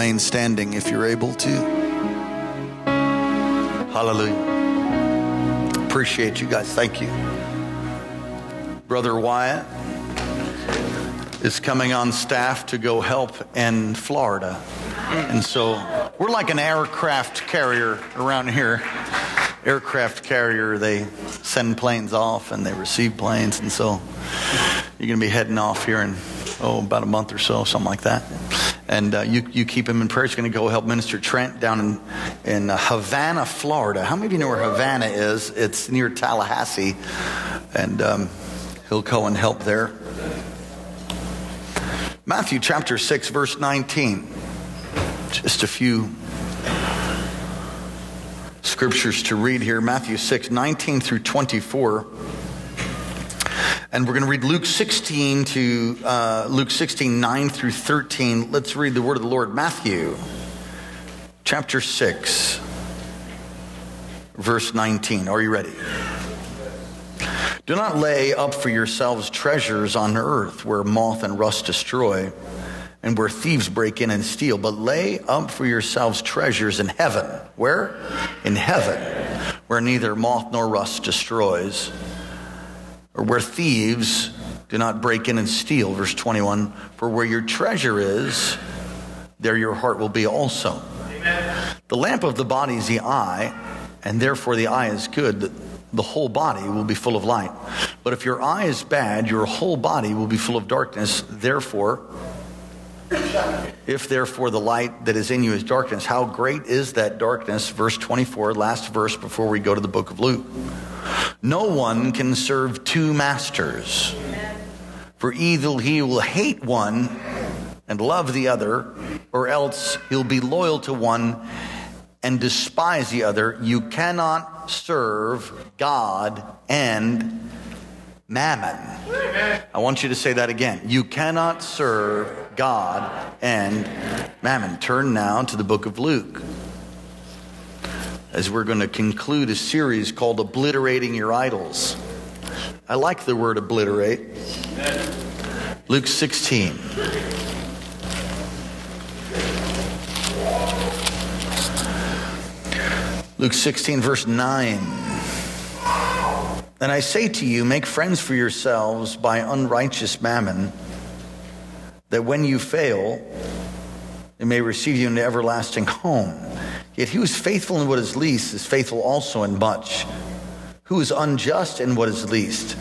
Remain standing if you're able to. Hallelujah. Appreciate you guys. Thank you. Brother Wyatt is coming on staff to go help in Florida. And so we're like an aircraft carrier around here. Aircraft carrier, they send planes off and they receive planes. And so you're going to be heading off here in, oh, about a month or so, something like that. And uh, you, you keep him in prayer. He's going to go help Minister Trent down in, in uh, Havana, Florida. How many of you know where Havana is? It's near Tallahassee. And um, he'll go and help there. Matthew chapter 6, verse 19. Just a few scriptures to read here Matthew 6, 19 through 24. And we're going to read Luke 16 to uh, Luke 16, 9 through 13. Let's read the word of the Lord. Matthew chapter 6, verse 19. Are you ready? Do not lay up for yourselves treasures on earth where moth and rust destroy and where thieves break in and steal, but lay up for yourselves treasures in heaven. Where? In heaven, where neither moth nor rust destroys, or where thieves do not break in and steal. Verse 21 For where your treasure is, there your heart will be also. Amen. The lamp of the body is the eye, and therefore the eye is good. The whole body will be full of light. But if your eye is bad, your whole body will be full of darkness. Therefore, if therefore the light that is in you is darkness, how great is that darkness? Verse 24, last verse before we go to the book of Luke. No one can serve two masters, for either he will hate one and love the other, or else he'll be loyal to one and despise the other. You cannot serve God and mammon. I want you to say that again. You cannot serve God and mammon. Turn now to the book of Luke. As we're going to conclude a series called Obliterating Your Idols. I like the word obliterate. Luke 16. Luke 16, verse 9. And I say to you, make friends for yourselves by unrighteous mammon, that when you fail, they may receive you into everlasting home. Yet he who is faithful in what is least is faithful also in much. Who is unjust in what is least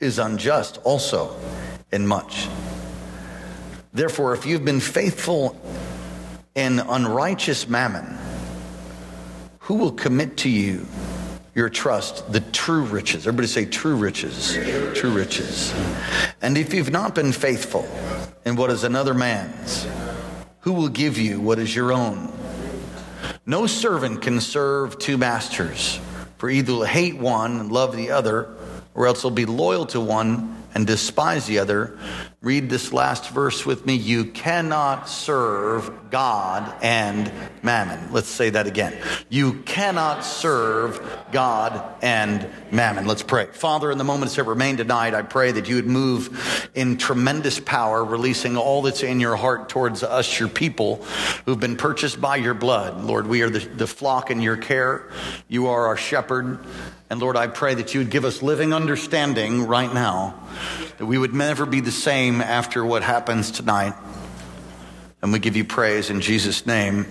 is unjust also in much. Therefore, if you've been faithful in unrighteous mammon, who will commit to you your trust the true riches? Everybody say true riches. True riches. And if you've not been faithful in what is another man's, who will give you what is your own? No servant can serve two masters, for either will hate one and love the other, or else will be loyal to one and despise the other. Read this last verse with me. You cannot serve God and mammon. Let's say that again. You cannot serve God and mammon. Let's pray. Father, in the moments that remain tonight, I pray that you would move in tremendous power, releasing all that's in your heart towards us, your people who've been purchased by your blood. Lord, we are the, the flock in your care. You are our shepherd. And Lord, I pray that you would give us living understanding right now, that we would never be the same after what happens tonight. And we give you praise in Jesus' name.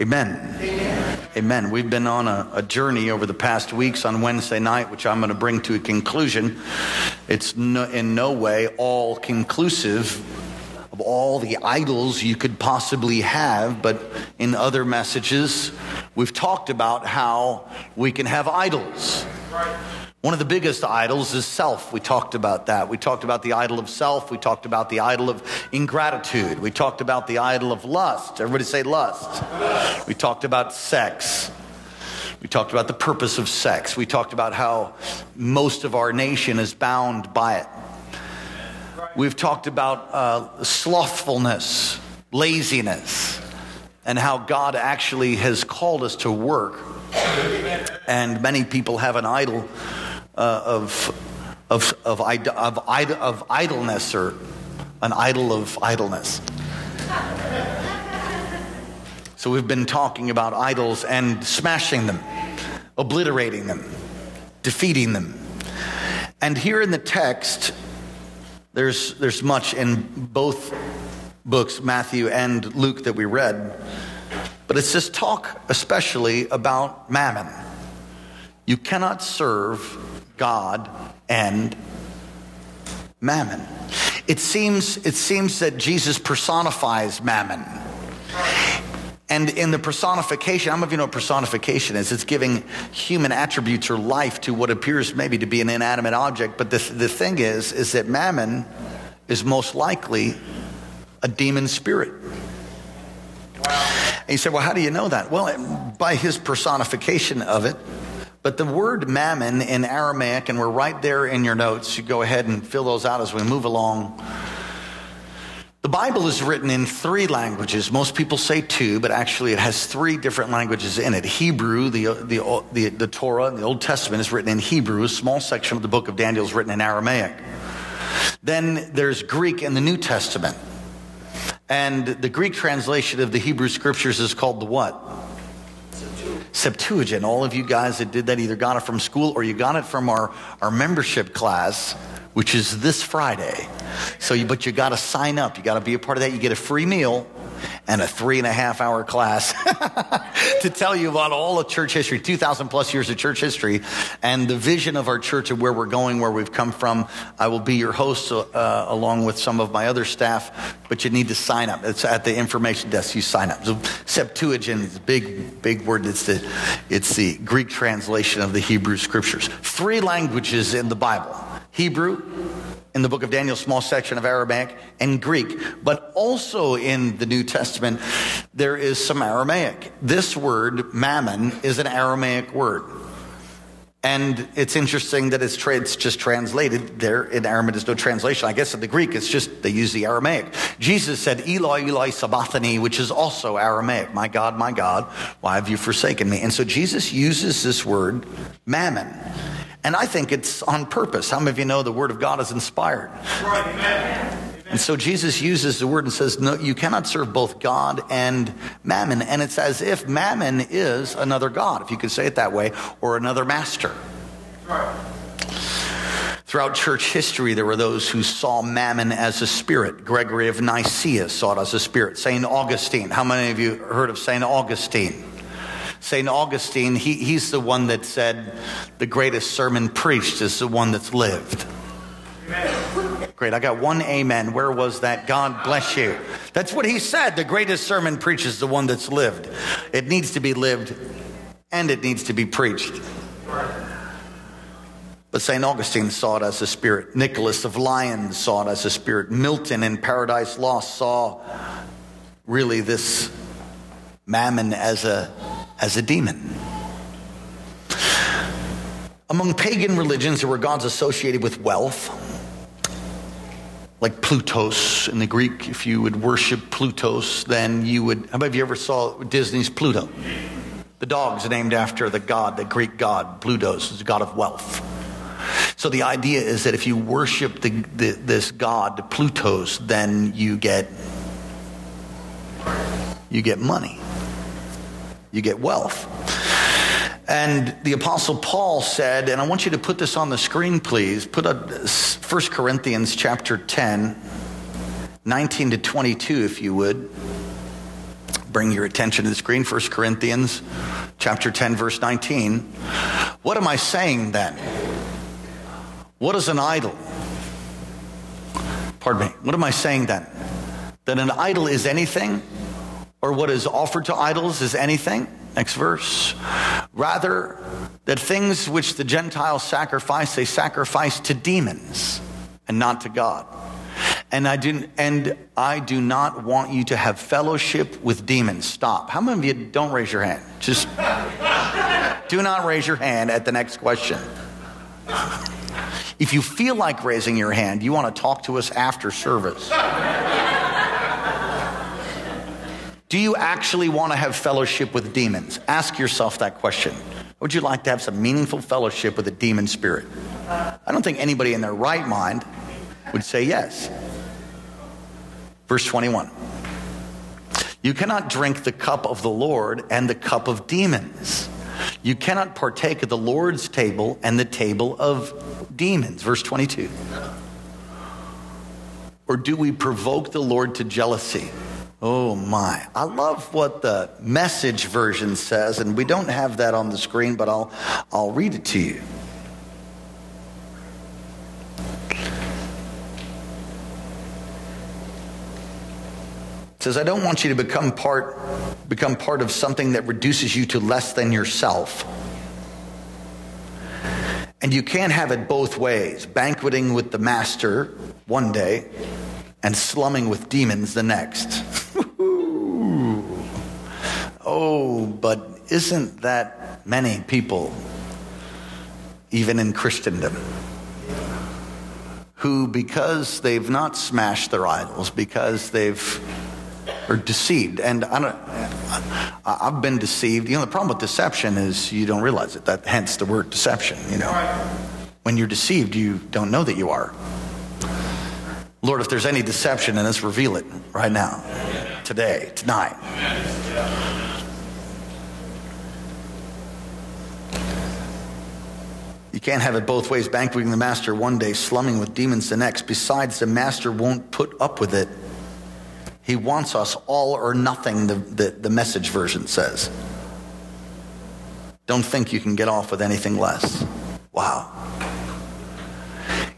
Amen. Amen. Amen. We've been on a, a, journey over the past weeks on Wednesday night, which I'm going to bring to a conclusion. It's no, in no way all conclusive of all the idols you could possibly have, but in other messages, we've talked about how we can have idols. One of the biggest idols is self. We talked about that. We talked about the idol of self. We talked about the idol of ingratitude. We talked about the idol of lust. Everybody say lust. We talked about sex. We talked about the purpose of sex. We talked about how most of our nation is bound by it. We've talked about uh, slothfulness, laziness, and how God actually has called us to work. And many people have an idol uh, of, of, of, of, of idleness or an idol of idleness. So we've been talking about idols and smashing them, obliterating them, defeating them. And here in the text, there's, there's much in both books, Matthew and Luke, that we read. But it's this talk especially about mammon. You cannot serve God and mammon. It seems, it seems that Jesus personifies mammon. And in the personification, I don't know if you know what personification is. It's giving human attributes or life to what appears maybe to be an inanimate object. But the, the thing is, is that mammon is most likely a demon spirit. And you say, well, how do you know that? Well, by his personification of it, but the word mammon in Aramaic, and we're right there in your notes, you go ahead and fill those out as we move along. The Bible is written in three languages. Most people say two, but actually it has three different languages in it. Hebrew, the, the, the, the Torah, the Old Testament is written in Hebrew. A small section of the book of Daniel is written in Aramaic. Then there's Greek in the New Testament. And the Greek translation of the Hebrew scriptures is called the what? Septuagint. All of you guys that did that either got it from school or you got it from our, our membership class, which is this Friday. So, you, but you got to sign up. You got to be a part of that. You get a free meal and a three and a half hour class to tell you about all of church history, 2,000 plus years of church history, and the vision of our church and where we're going, where we've come from. I will be your host uh, along with some of my other staff, but you need to sign up. It's at the information desk. You sign up. So Septuagint is a big, big word. It's the, it's the Greek translation of the Hebrew scriptures. Three languages in the Bible Hebrew, in the book of Daniel, small section of Aramaic and Greek, but also in the New Testament, there is some Aramaic. This word, mammon, is an Aramaic word. And it's interesting that it's, tra- it's, just translated there in Aramaic. There's no translation. I guess in the Greek, it's just they use the Aramaic. Jesus said, Eloi, Eloi, sabachthani, which is also Aramaic. My God, my God, why have you forsaken me? And so Jesus uses this word, mammon. And I think it's on purpose. How many of you know the Word of God is inspired? Right, amen. And so Jesus uses the word and says, No, you cannot serve both God and mammon. And it's as if mammon is another God, if you could say it that way, or another master. Right. Throughout church history, there were those who saw mammon as a spirit. Gregory of Nicaea saw it as a spirit. St. Augustine. How many of you heard of St. Augustine? St. Augustine, he, he's the one that said the greatest sermon preached is the one that's lived. Amen. Great. I got one amen. Where was that? God bless you. That's what he said. The greatest sermon preached is the one that's lived. It needs to be lived and it needs to be preached. But St. Augustine saw it as a spirit. Nicholas of Lyons saw it as a spirit. Milton in Paradise Lost saw really this mammon as a as a demon. Among pagan religions, there were gods associated with wealth, like Plutos in the Greek. If you would worship Plutos, then you would. How of you ever saw Disney's Pluto? The dog's named after the god, the Greek god, Plutos, is the god of wealth. So the idea is that if you worship the, the, this god, Plutos, then you get you get money you get wealth. And the Apostle Paul said, and I want you to put this on the screen, please. Put up 1 Corinthians chapter 10, 19 to 22, if you would. Bring your attention to the screen. 1 Corinthians chapter 10, verse 19. What am I saying then? What is an idol? Pardon me. What am I saying then? That an idol is anything or what is offered to idols is anything. Next verse. Rather, that things which the Gentiles sacrifice, they sacrifice to demons and not to God. And I do, and I do not want you to have fellowship with demons. Stop. How many of you don't raise your hand? Just do not raise your hand at the next question. If you feel like raising your hand, you want to talk to us after service. Do you actually want to have fellowship with demons? Ask yourself that question. Would you like to have some meaningful fellowship with a demon spirit? I don't think anybody in their right mind would say yes. Verse 21. You cannot drink the cup of the Lord and the cup of demons. You cannot partake of the Lord's table and the table of demons. Verse 22. Or do we provoke the Lord to jealousy? Oh my. I love what the message version says, and we don't have that on the screen, but I'll, I'll read it to you. It says, I don't want you to become part, become part of something that reduces you to less than yourself. And you can't have it both ways banqueting with the master one day and slumming with demons the next. Oh, but isn't that many people, even in Christendom, who, because they've not smashed their idols, because they've are deceived. And I don't, I've been deceived. You know, the problem with deception is you don't realize it. That hence the word deception. You know, when you're deceived, you don't know that you are. Lord, if there's any deception in us, reveal it right now, today, tonight. Can't have it both ways, banqueting the master one day, slumming with demons the next. Besides, the master won't put up with it he wants us all or nothing, the, the, the, message version says. Don't think you can get off with anything less. Wow.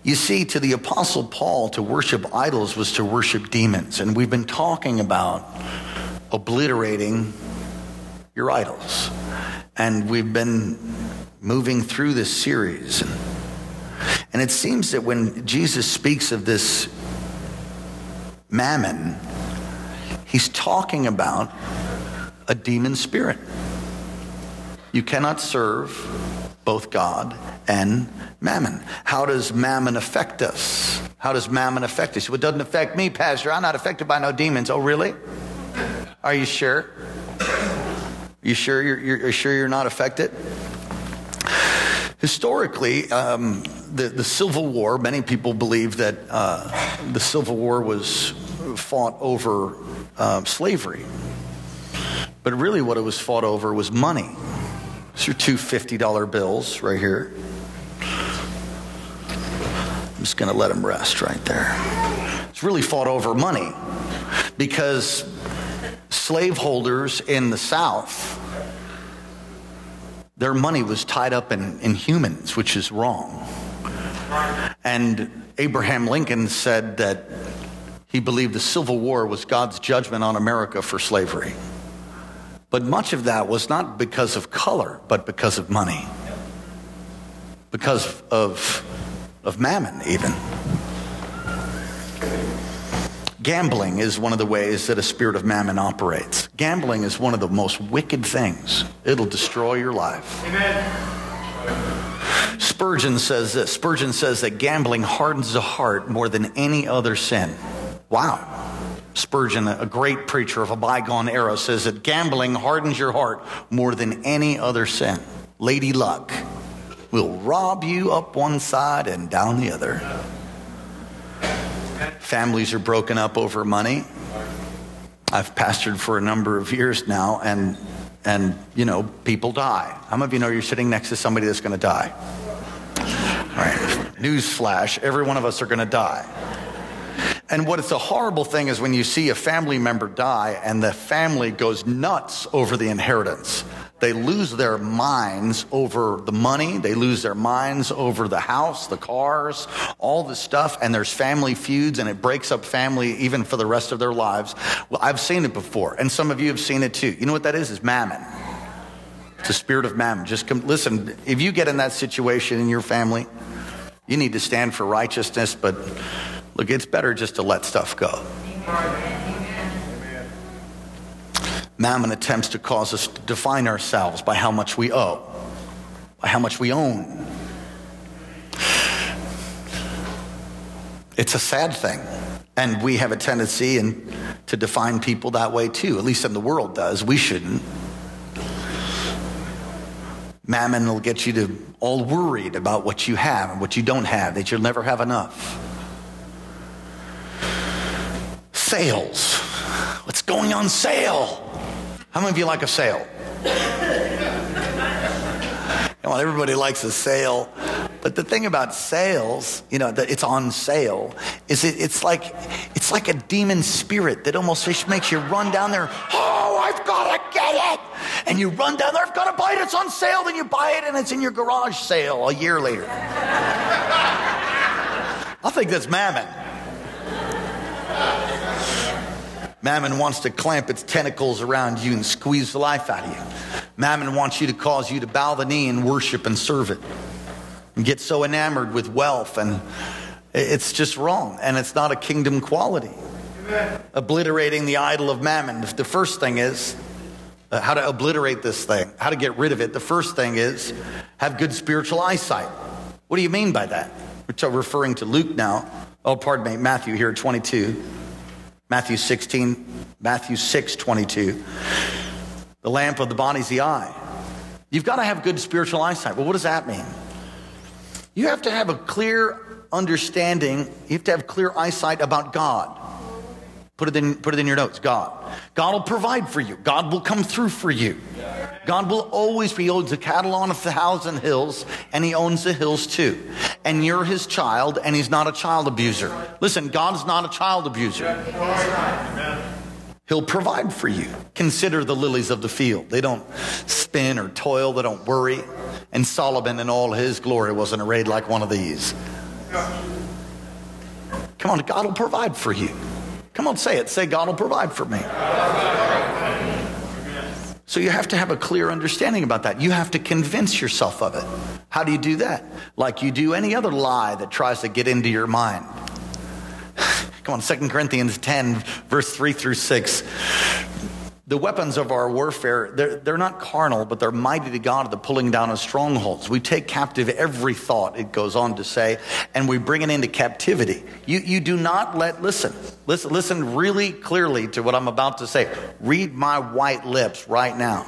You see, to the Apostle Paul, to worship idols was to worship demons. And we've been talking about obliterating your idols. And we've been moving through this series. And it seems that when Jesus speaks of this mammon, He's talking about a demon spirit. You cannot serve both God and mammon. How does mammon affect us? How does mammon affect us? Well, it doesn't affect me, Pastor. I'm not affected by no demons. Oh, really? Are you sure? You sure you're, you're sure you're not affected? Historically, um, the, the Civil War, many people believe that uh, the Civil War was fought over um, slavery. But really, what it was fought over was money. These are two $50 bills right here. I'm just going to let them rest right there. It's really fought over money because slaveholders in the South, their money was tied up in, in humans, which is wrong. And Abraham Lincoln said that he believed the Civil War was God's judgment on America for slavery. But much of that was not because of color, but because of money, because of, of mammon, even. Gambling is one of the ways that a spirit of mammon operates. Gambling is one of the most wicked things, it'll destroy your life. Amen. Spurgeon says this Spurgeon says that gambling hardens the heart more than any other sin. Wow. Spurgeon, a great preacher of a bygone era, says that gambling hardens your heart more than any other sin. Lady Luck will rob you up one side and down the other. Families are broken up over money. I've pastored for a number of years now, and and you know people die. How many of you know you're sitting next to somebody that's going to die? All right. Newsflash: every one of us are going to die. And what is a horrible thing is when you see a family member die and the family goes nuts over the inheritance. They lose their minds over the money. They lose their minds over the house, the cars, all the stuff. And there's family feuds and it breaks up family even for the rest of their lives. Well, I've seen it before. And some of you have seen it too. You know what that is? Is mammon. It's a spirit of mammon. Just come, listen, if you get in that situation in your family, you need to stand for righteousness, but look, it's better just to let stuff go. Mammon attempts to cause us to define ourselves by how much we owe, by how much we own. It's a sad thing. And we have a tendency in, to define people that way too, at least in the world does. We shouldn't. Mammon will get you to all worried about what you have and what you don't have, that you'll never have enough. Sales. What's going on sale? How many of you like a sale? Come on, everybody likes a sale. But the thing about sales, you know, that it's on sale, is it, it's like it's like a demon spirit that almost makes you run down there. Oh, I've got to get it, and you run down there. I've got to buy it. It's on sale. Then you buy it, and it's in your garage sale a year later. I think that's mammon. Mammon wants to clamp its tentacles around you and squeeze the life out of you. Mammon wants you to cause you to bow the knee and worship and serve it and get so enamored with wealth. And it's just wrong and it's not a kingdom quality. Amen. obliterating the idol of mammon. The first thing is uh, how to obliterate this thing how to get rid of it the first thing is have good spiritual eyesight. What do you mean by that? We're referring to luke now. Oh pardon me matthew here 22 matthew 16 matthew 6 22 the lamp of the body is the eye. You've got to have good spiritual eyesight. Well what does that mean? You have to have a clear understanding, you have to have clear eyesight about God. Put it in, put it in your notes God. God will provide for you, God will come through for you. God will always be owns the cattle on a thousand hills, and He owns the hills too. And you're His child, and He's not a child abuser. Listen, God's not a child abuser. He'll provide for you. Consider the lilies of the field. They don't spin or toil, they don't worry. And Solomon in all his glory wasn't arrayed like one of these. Come on, God will provide for you. Come on, say it. Say, God will provide for me. So you have to have a clear understanding about that. You have to convince yourself of it. How do you do that? Like you do any other lie that tries to get into your mind. Come on, 2 Corinthians 10, verse 3 through 6 the weapons of our warfare, they're, they're not carnal, but they're mighty to God, the pulling down of strongholds. We take captive every thought, it goes on to say, and we bring it into captivity. You, you do not let, listen, listen, listen really clearly to what I'm about to say. Read my white lips right now.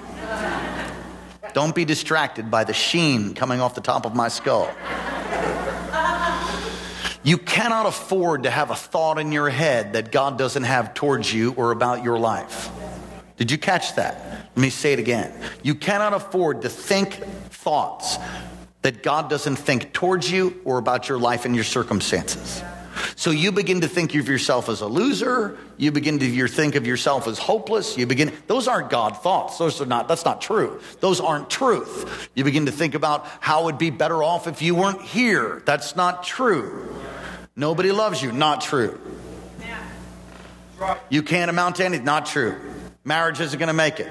Don't be distracted by the sheen coming off the top of my skull. You cannot afford to have a thought in your head that God doesn't have towards you or about your life. Did you catch that? Let me say it again. You cannot afford to think thoughts that God doesn't think towards you or about your life and your circumstances. So you begin to think of yourself as a loser. You begin to think of yourself as hopeless. You begin, those aren't God thoughts. Those are not, that's not true. Those aren't truth. You begin to think about how it would be better off if you weren't here. That's not true. Nobody loves you. Not true. You can't amount to anything. Not true. Marriage isn't going to make it.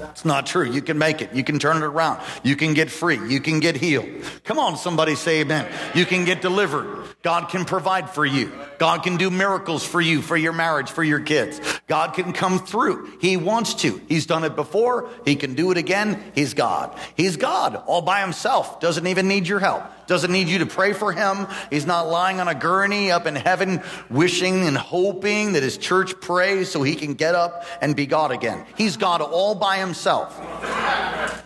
It's not true. You can make it. You can turn it around. You can get free. You can get healed. Come on, somebody say amen. You can get delivered. God can provide for you. God can do miracles for you, for your marriage, for your kids. God can come through. He wants to. He's done it before. He can do it again. He's God. He's God all by himself. Doesn't even need your help. Doesn't need you to pray for him. He's not lying on a gurney up in heaven, wishing and hoping that his church prays so he can get up and be God again. He's God all by himself.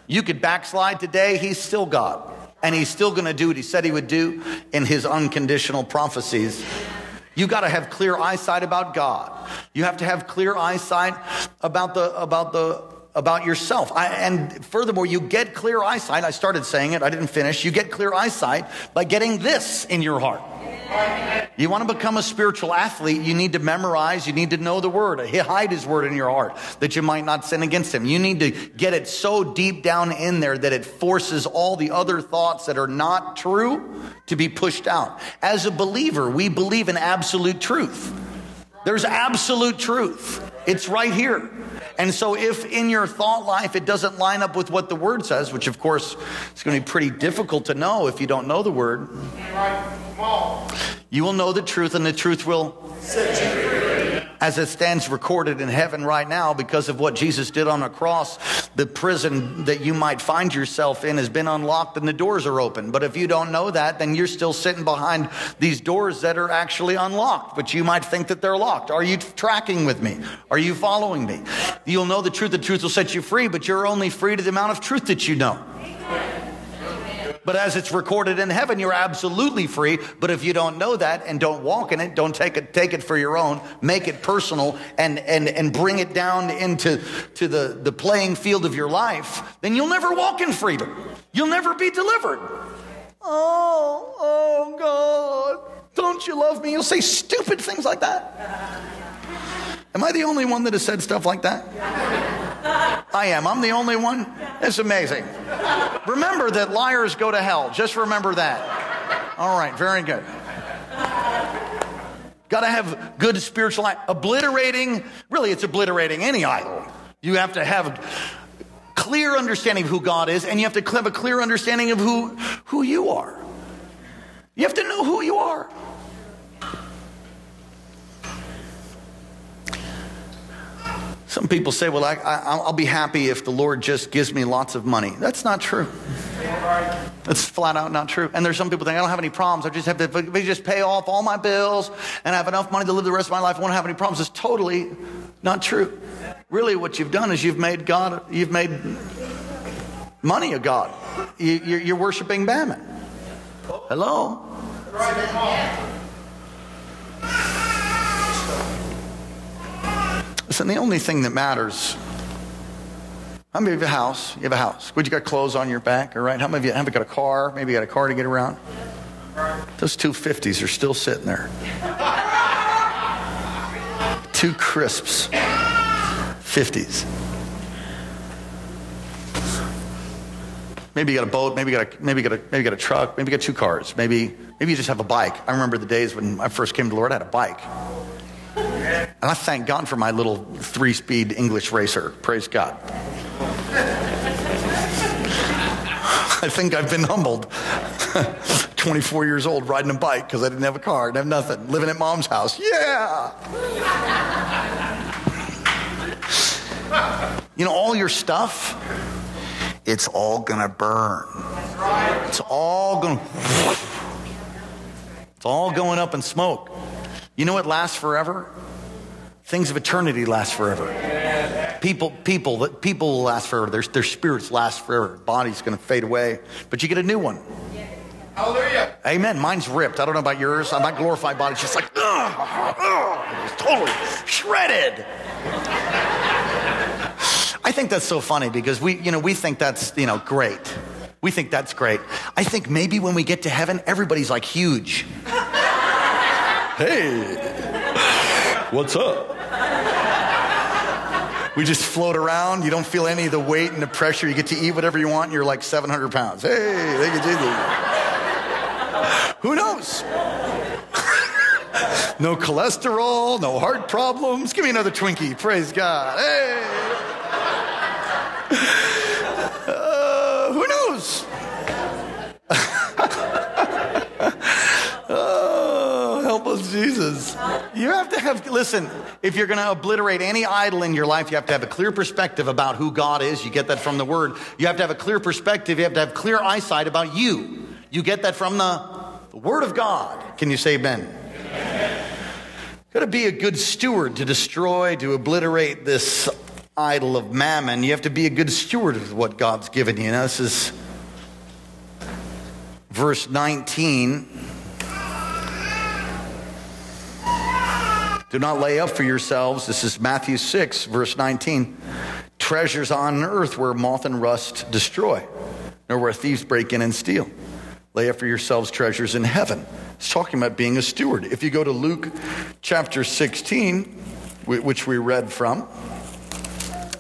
You could backslide today. He's still God. And he's still going to do what he said he would do in his unconditional prophecies. You got to have clear eyesight about God. You have to have clear eyesight about the, about the, about yourself. I, and furthermore, you get clear eyesight. I started saying it, I didn't finish. You get clear eyesight by getting this in your heart. You want to become a spiritual athlete, you need to memorize, you need to know the word. Hide his word in your heart that you might not sin against him. You need to get it so deep down in there that it forces all the other thoughts that are not true to be pushed out. As a believer, we believe in absolute truth. There's absolute truth It's right here. And so, if in your thought life it doesn't line up with what the word says, which of course is going to be pretty difficult to know if you don't know the word, you will know the truth, and the truth will set you free as it stands recorded in heaven right now because of what Jesus did on the cross. The prison that you might find yourself in has been unlocked and the doors are open. But if you don't know that, then you're still sitting behind these doors that are actually unlocked, but you might think that they're locked. Are you tracking with me? Are you following me? You'll know the truth. The truth will set you free, but you're only free to the amount of truth that you know. But as it's recorded in heaven, you're absolutely free. But if you don't know that and don't walk in it, don't take it, take it for your own, make it personal and, and, and bring it down into to the, the playing field of your life, then you'll never walk in freedom. You'll never be delivered. Oh, oh God, don't you love me? You'll say stupid things like that. Am I the only one that has said stuff like that? I am. I'm the only one. It's amazing. Remember that liars go to hell. Just remember that. All right, very good. Got to have good spiritual life. Obliterating, really, it's obliterating any idol. You have to have clear understanding of who God is, and you have to have a clear understanding of who, who you are. You have to know who you are. Some people say, well, I, will be happy if the Lord just gives me lots of money. That's not true. That's flat out not true. And there's some people think, I don't have any problems. I just have to if I just pay off all my bills and I have enough money to live the rest of my life. I won't have any problems. It's totally not true. Really, what you've done is you've made God, you've made money a God. You, are worshiping Mammon. Hello? Listen, the only thing that matters. How many of you have a house? You have a house. Would you got clothes on your back, all right? How many of you haven't got a car? Maybe you got a car to get around? Those two fifties are still sitting there. two crisps. Fifties. Maybe you got a boat, maybe you got a, maybe you got a, maybe you got a truck, maybe you got two cars, maybe, maybe you just have a bike. I remember the days when I first came to the Lord, I had a bike. And I thank God for my little three speed English racer. Praise God. I think I've been humbled. 24 years old, riding a bike because I didn't have a car, didn't have nothing, living at mom's house. Yeah. you know, all your stuff, it's all going to burn. It's all going to. It's all going up in smoke. You know what lasts forever? Things of eternity last forever. People, people, people will last forever. Their, their spirits last forever. Body's going to fade away, but you get a new one. Hallelujah. Amen. Mine's ripped. I don't know about yours. My glorified body's just like, ugh, ugh, totally shredded. I think that's so funny because we, you know, we think that's, you know, great. We think that's great. I think maybe when we get to heaven, everybody's like huge. hey, what's up? We just float around. You don't feel any of the weight and the pressure. You get to eat whatever you want. You're like 700 pounds. Hey, they thank you, Jesus. Who knows? no cholesterol, no heart problems. Give me another Twinkie. Praise God. Hey. Uh, who knows? Jesus. You have to have, listen, if you're going to obliterate any idol in your life, you have to have a clear perspective about who God is. You get that from the Word. You have to have a clear perspective. You have to have clear eyesight about you. You get that from the, the Word of God. Can you say amen? Got to be a good steward to destroy, to obliterate this idol of mammon. You have to be a good steward of what God's given you. Now, this is verse 19. Do not lay up for yourselves, this is Matthew 6, verse 19, treasures on earth where moth and rust destroy, nor where thieves break in and steal. Lay up for yourselves treasures in heaven. It's talking about being a steward. If you go to Luke chapter 16, which we read from,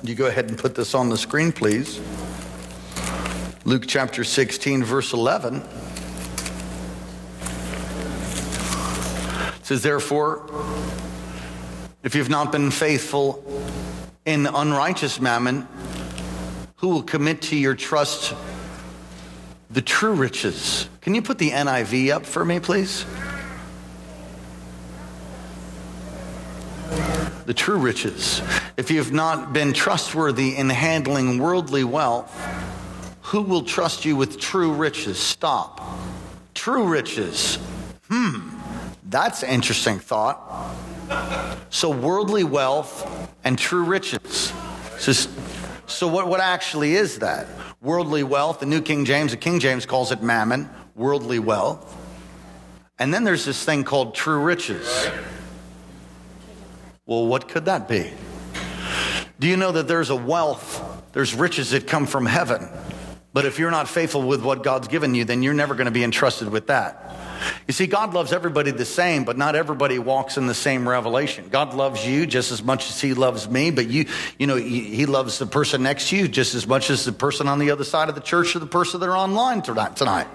you go ahead and put this on the screen, please. Luke chapter 16, verse 11. It says, Therefore, If you've not been faithful in unrighteous mammon, who will commit to your trust the true riches? Can you put the NIV up for me, please? The true riches. If you have not been trustworthy in handling worldly wealth, who will trust you with true riches? Stop. True riches. Hmm, that's an interesting thought. So, worldly wealth and true riches. So, so what, what actually is that? Worldly wealth, the New King James, the King James calls it mammon, worldly wealth. And then there's this thing called true riches. Well, what could that be? Do you know that there's a wealth, there's riches that come from heaven? But if you're not faithful with what God's given you, then you're never going to be entrusted with that. You see, God loves everybody the same, but not everybody walks in the same revelation. God loves you just as much as He loves me, but you, you know, He loves the person next to you just as much as the person on the other side of the church or the person that are online tonight.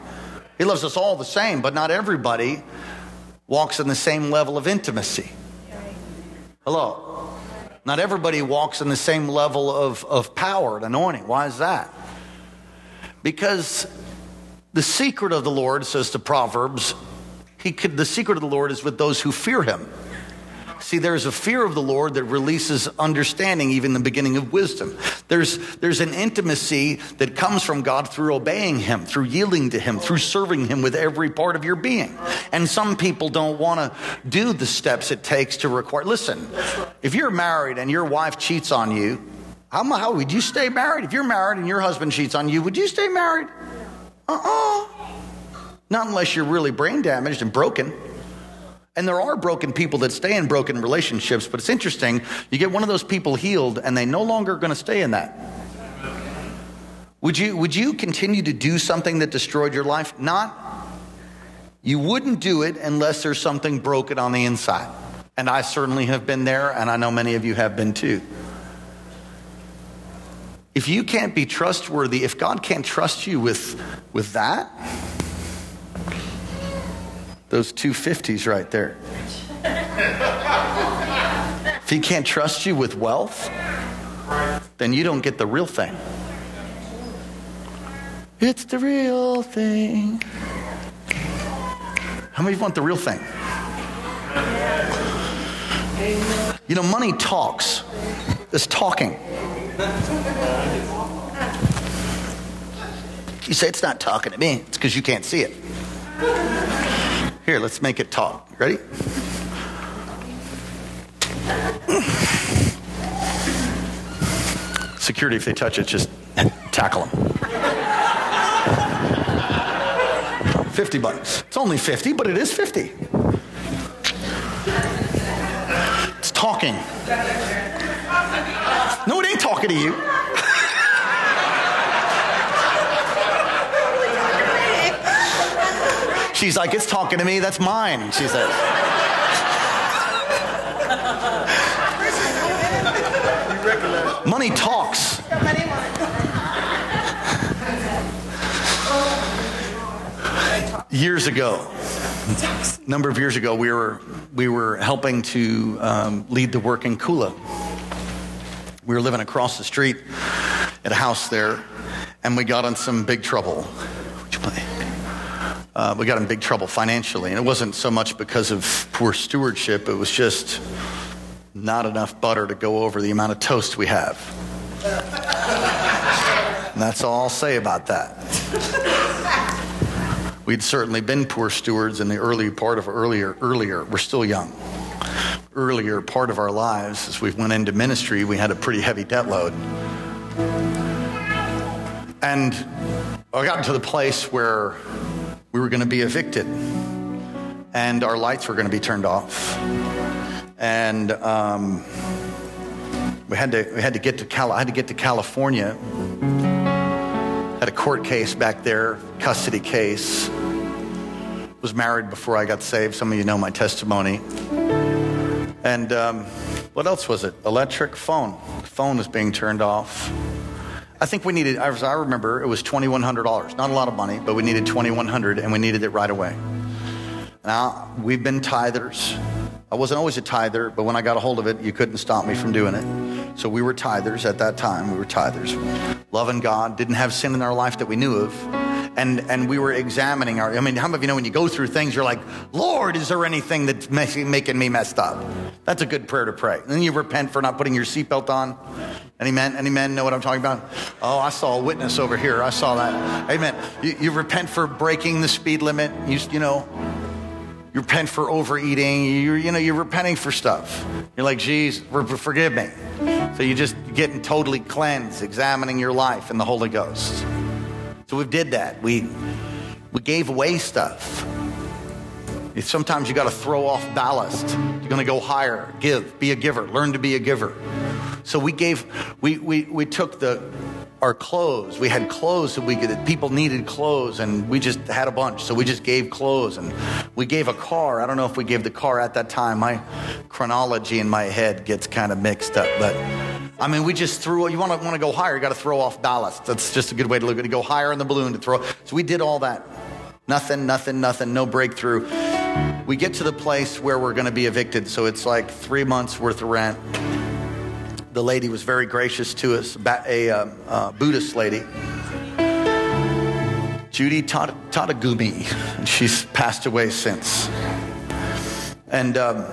He loves us all the same, but not everybody walks in the same level of intimacy. Hello. Not everybody walks in the same level of, of power and anointing. Why is that? Because the secret of the Lord, says the Proverbs, he could, the secret of the Lord is with those who fear him. See, there's a fear of the Lord that releases understanding, even the beginning of wisdom. There's, there's an intimacy that comes from God through obeying Him, through yielding to Him, through serving Him with every part of your being. And some people don't want to do the steps it takes to require. Listen, if you're married and your wife cheats on you, how, how would you stay married? If you're married and your husband cheats on you, would you stay married? Uh-uh. Not unless you're really brain damaged and broken. And there are broken people that stay in broken relationships, but it's interesting. You get one of those people healed and they no longer are going to stay in that. Would you, would you continue to do something that destroyed your life? Not. You wouldn't do it unless there's something broken on the inside. And I certainly have been there, and I know many of you have been too. If you can't be trustworthy, if God can't trust you with, with that, those two 50s right there. if he can't trust you with wealth, then you don't get the real thing. It's the real thing. How many want the real thing? You know, money talks. It's talking. You say it's not talking to me. It's because you can't see it. Here, let's make it talk. Ready? Security, if they touch it, just tackle them. 50 bucks. It's only 50, but it is 50. It's talking. Talking to you. She's like, it's talking to me, that's mine, she says. Money talks. Years ago, a number of years ago, we were, we were helping to um, lead the work in Kula. We were living across the street at a house there, and we got in some big trouble. Uh, we got in big trouble financially, and it wasn't so much because of poor stewardship, it was just not enough butter to go over the amount of toast we have. And that's all I'll say about that. We'd certainly been poor stewards in the early part of earlier, earlier, we're still young. Earlier part of our lives, as we went into ministry, we had a pretty heavy debt load. And I got to the place where we were going to be evicted and our lights were going to be turned off. And um, we had to we had to get to Cal- I had to get to California. Had a court case back there, custody case. Was married before I got saved. Some of you know my testimony. And um, what else was it? Electric phone. Phone was being turned off. I think we needed, as I remember, it was $2,100. Not a lot of money, but we needed 2100 and we needed it right away. Now, we've been tithers I wasn't always a tither, but when I got a hold of it, you couldn't stop me from doing it. So we were tithers at that time. We were tithers, loving God, didn't have sin in our life that we knew of and and we were examining our. I mean, how many of you know when you go through things, you're like, Lord, is there anything that's making me messed up? That's a good prayer to pray. And then you repent for not putting your seatbelt on. Any men? Any men know what I'm talking about? Oh, I saw a witness over here. I saw that. Amen. You, you repent for breaking the speed limit. You, you know. You repent for overeating. You, you know, you're repenting for stuff. You're like, geez, forgive me. So you're just getting totally cleansed, examining your life in the Holy Ghost. So we did that. We, we gave away stuff. Sometimes you got to throw off ballast. You're going to go higher. Give. Be a giver. Learn to be a giver. So we gave, we, we, we took the, our clothes. We had clothes that we could, people needed clothes and we just had a bunch. So we just gave clothes and we gave a car. I don't know if we gave the car at that time. My chronology in my head gets kind of mixed up, but I mean, we just threw, you want to want to go higher, you got to throw off ballast. That's just a good way to look at it. Go higher in the balloon to throw. So we did all that. Nothing, nothing, nothing, no breakthrough. We get to the place where we're going to be evicted. So it's like three months worth of rent. The lady was very gracious to us, a uh, uh, Buddhist lady. Judy Tadagumi, and she's passed away since. And um,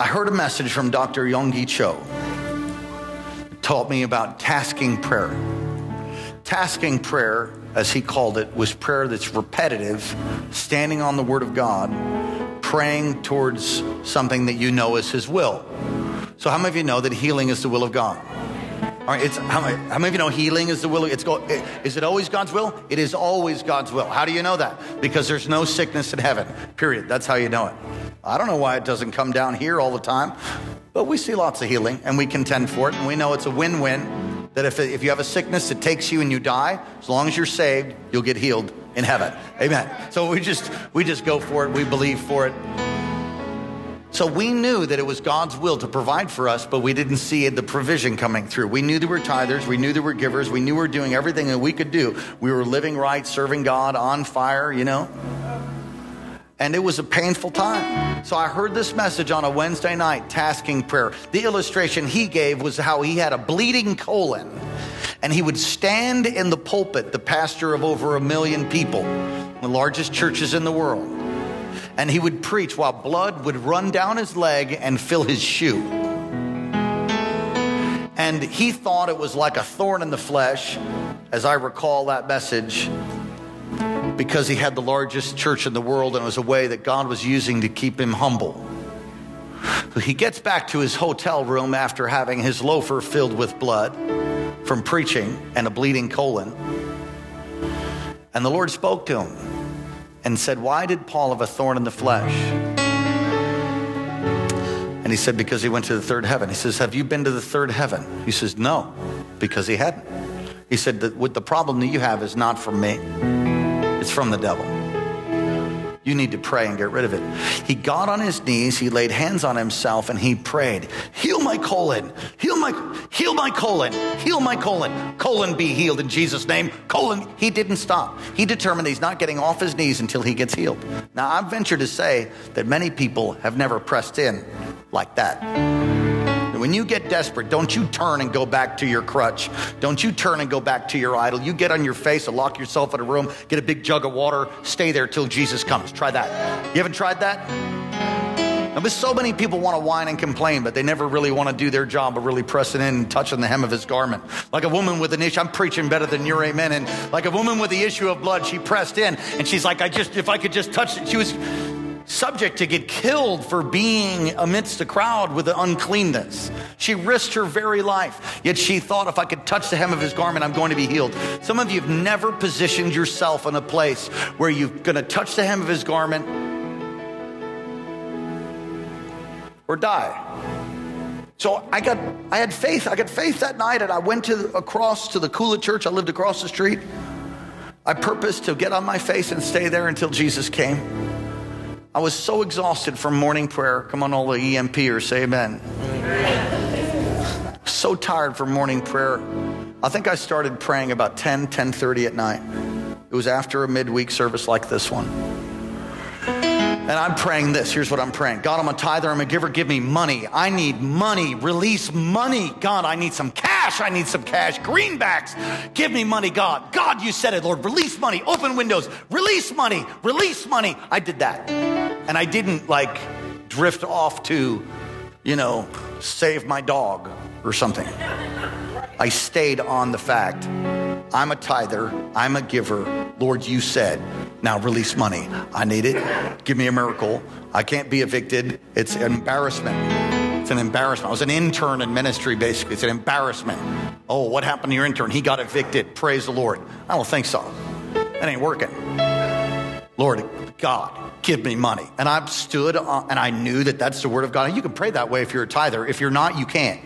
I heard a message from Dr. Yonggi Cho taught me about tasking prayer. Tasking prayer, as he called it, was prayer that's repetitive, standing on the Word of God, praying towards something that you know is His will. So, how many of you know that healing is the will of God? All right, it's, how, many, how many of you know healing is the will? It's go, it, is it always God's will? It is always God's will. How do you know that? Because there's no sickness in heaven, period. That's how you know it. I don't know why it doesn't come down here all the time. But we see lots of healing and we contend for it. And we know it's a win win that if, if you have a sickness that takes you and you die, as long as you're saved, you'll get healed in heaven. Amen. So we just, we just go for it. We believe for it. So we knew that it was God's will to provide for us, but we didn't see the provision coming through. We knew there were tithers. We knew there were givers. We knew we were doing everything that we could do. We were living right, serving God on fire, you know and it was a painful time. So I heard this message on a Wednesday night, tasking prayer. The illustration he gave was how he had a bleeding colon, and he would stand in the pulpit, the pastor of over a million people, the largest churches in the world, and he would preach while blood would run down his leg and fill his shoe. And he thought it was like a thorn in the flesh, as I recall that message because he had the largest church in the world and it was a way that God was using to keep him humble. So he gets back to his hotel room after having his loafer filled with blood from preaching and a bleeding colon. And the Lord spoke to him and said, Why did Paul have a thorn in the flesh? And he said, Because he went to the third heaven. He says, Have you been to the third heaven? He says, No, because he hadn't. He said, The problem that you have is not from me. It's from the devil. You need to pray and get rid of it. He got on his knees, he laid hands on himself, and he prayed, Heal my colon, heal my, heal my colon, heal my colon. Colon be healed in Jesus' name. Colon, he didn't stop. He determined he's not getting off his knees until he gets healed. Now, I venture to say that many people have never pressed in like that. When you get desperate, don't you turn and go back to your crutch. Don't you turn and go back to your idol. You get on your face and lock yourself in a room, get a big jug of water, stay there till Jesus comes. Try that. You haven't tried that? Now, but so many people want to whine and complain, but they never really want to do their job of really pressing in and touching the hem of his garment. Like a woman with an issue, I'm preaching better than your amen. And like a woman with the issue of blood, she pressed in and she's like, I just, if I could just touch it, she was, subject to get killed for being amidst a crowd with the uncleanness. She risked her very life, yet she thought, if I could touch the hem of his garment, I'm going to be healed. Some of you have never positioned yourself in a place where you're going to touch the hem of his garment or die. So I got, I had faith. I got faith that night, and I went to across to the Kula Church. I lived across the street. I purposed to get on my face and stay there until Jesus came. I was so exhausted from morning prayer. Come on, all the EMPers, say amen. So tired from morning prayer. I think I started praying about 10, 10.30 at night. It was after a midweek service like this one. And I'm praying this. Here's what I'm praying God, I'm a tither, I'm a giver. Give me money. I need money. Release money. God, I need some cash. I need some cash. Greenbacks. Give me money, God. God, you said it, Lord. Release money. Open windows. Release money. Release money. I did that. And I didn't like drift off to, you know, save my dog or something. I stayed on the fact I'm a tither, I'm a giver. Lord, you said, now release money. I need it. Give me a miracle. I can't be evicted. It's an embarrassment. It's an embarrassment. I was an intern in ministry, basically. It's an embarrassment. Oh, what happened to your intern? He got evicted. Praise the Lord. I don't think so. That ain't working. Lord God, give me money. And I stood on, and I knew that that's the word of God. You can pray that way if you're a tither. If you're not, you can't.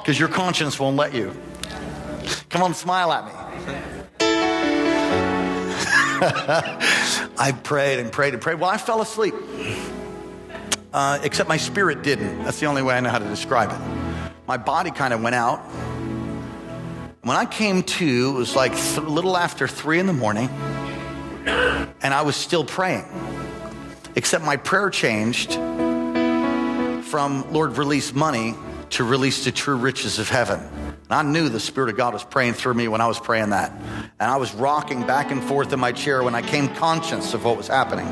Because your conscience won't let you. Come on, smile at me. I prayed and prayed and prayed. Well, I fell asleep. Uh, except my spirit didn't. That's the only way I know how to describe it. My body kind of went out. When I came to, it was like a little after three in the morning, and I was still praying. Except my prayer changed from Lord, release money to release the true riches of heaven. And I knew the Spirit of God was praying through me when I was praying that. And I was rocking back and forth in my chair when I came conscious of what was happening.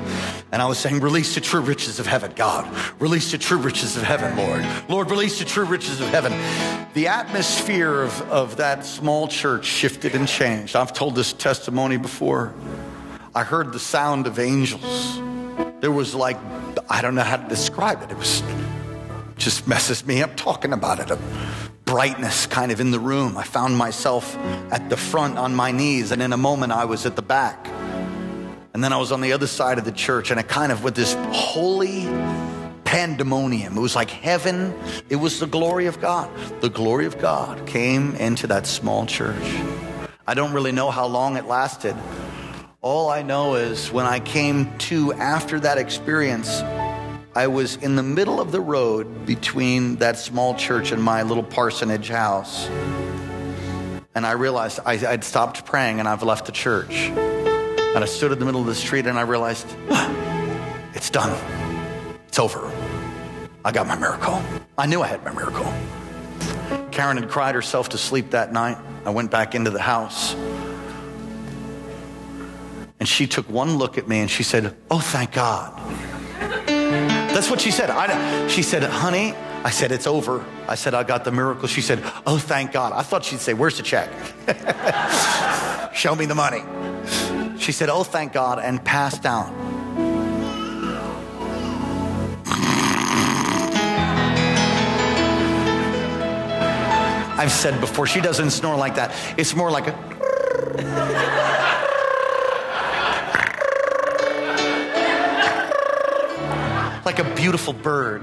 And I was saying, Release the true riches of heaven, God. Release the true riches of heaven, Lord. Lord, release the true riches of heaven. The atmosphere of, of that small church shifted and changed. I've told this testimony before. I heard the sound of angels. There was like, I don't know how to describe it. It was just messes me up talking about it. A brightness kind of in the room. I found myself at the front on my knees, and in a moment I was at the back. And then I was on the other side of the church, and it kind of with this holy pandemonium. It was like heaven. It was the glory of God. The glory of God came into that small church. I don't really know how long it lasted. All I know is when I came to after that experience, I was in the middle of the road between that small church and my little parsonage house. And I realized I, would stopped praying and I've left the church. And I stood in the middle of the street and I realized, it's done. It's over. I got my miracle. I knew I had my miracle. Karen had cried herself to sleep that night. I went back into the house. And she took one look at me and she said, Oh, thank God. That's what she said. I, she said, honey, I said, it's over. I said, I got the miracle. She said, oh, thank God. I thought she'd say, where's the check? Show me the money. She said, oh, thank God, and passed down. I've said before, she doesn't snore like that. It's more like a. like a beautiful bird.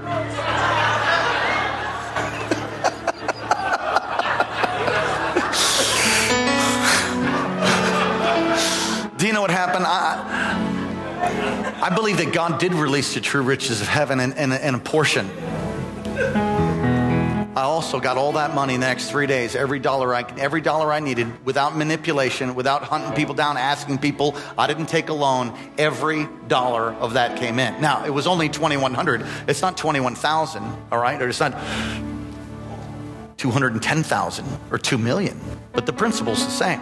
Do you know what happened? I, I believe that God did release the true riches of heaven in, in, in a portion. I also got all that money in the next three days, every dollar I every dollar I needed, without manipulation, without hunting people down, asking people. I didn't take a loan. Every dollar of that came in. Now it was only twenty one hundred. It's not twenty one thousand. All right, or it's not two hundred and ten thousand or two million. But the principle's the same.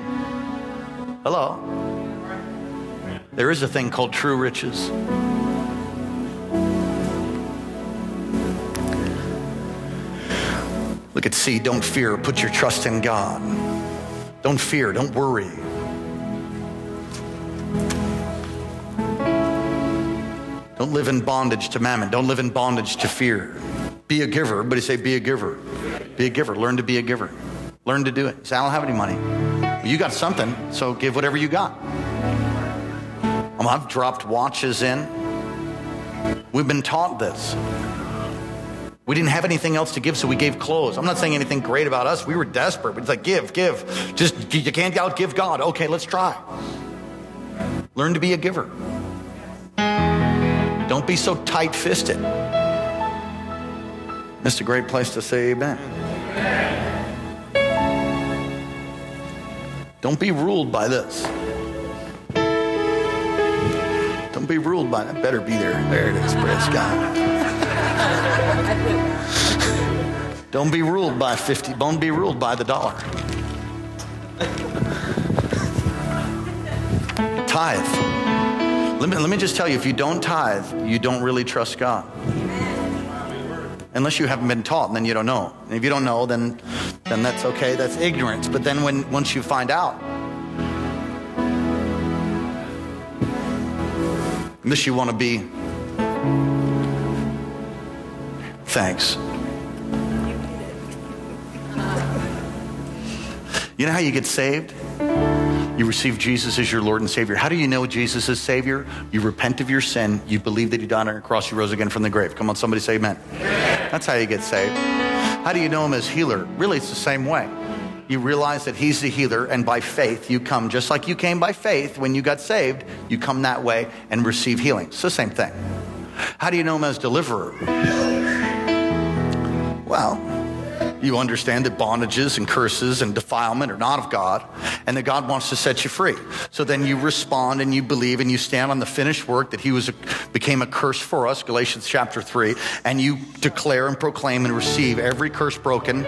Hello. There is a thing called true riches. Look at C. Don't fear. Put your trust in God. Don't fear. Don't worry. Don't live in bondage to mammon. Don't live in bondage to fear. Be a giver. He say, be a giver. Be a giver. Learn to be a giver. Learn to do it. Say, I don't have any money. You got something, so give whatever you got. Um, I've dropped watches in. We've been taught this. We didn't have anything else to give, so we gave clothes. I'm not saying anything great about us. We were desperate, it's like, give, give. Just, you can't outgive God. Okay, let's try. Learn to be a giver. Don't be so tight fisted. That's a great place to say amen. Don't be ruled by this. Don't be ruled by that. Better be there. There it is. Praise God. Don't be ruled by 50. Don't be ruled by the dollar. Tithe. Let me, let me just tell you if you don't tithe, you don't really trust God. Unless you haven't been taught, and then you don't know. And if you don't know, then, then that's okay. That's ignorance. But then when, once you find out, unless you want to be, thanks. You know how you get saved? You receive Jesus as your Lord and Savior. How do you know Jesus is Savior? You repent of your sin. You believe that He died on a cross. You rose again from the grave. Come on, somebody say amen. That's how you get saved. How do you know Him as healer? Really, it's the same way. You realize that He's the healer, and by faith, you come just like you came by faith when you got saved. You come that way and receive healing. It's the same thing. How do you know Him as deliverer? Well, you understand that bondages and curses and defilement are not of God and that God wants to set you free. So then you respond and you believe and you stand on the finished work that he was a, became a curse for us, Galatians chapter 3, and you declare and proclaim and receive every curse broken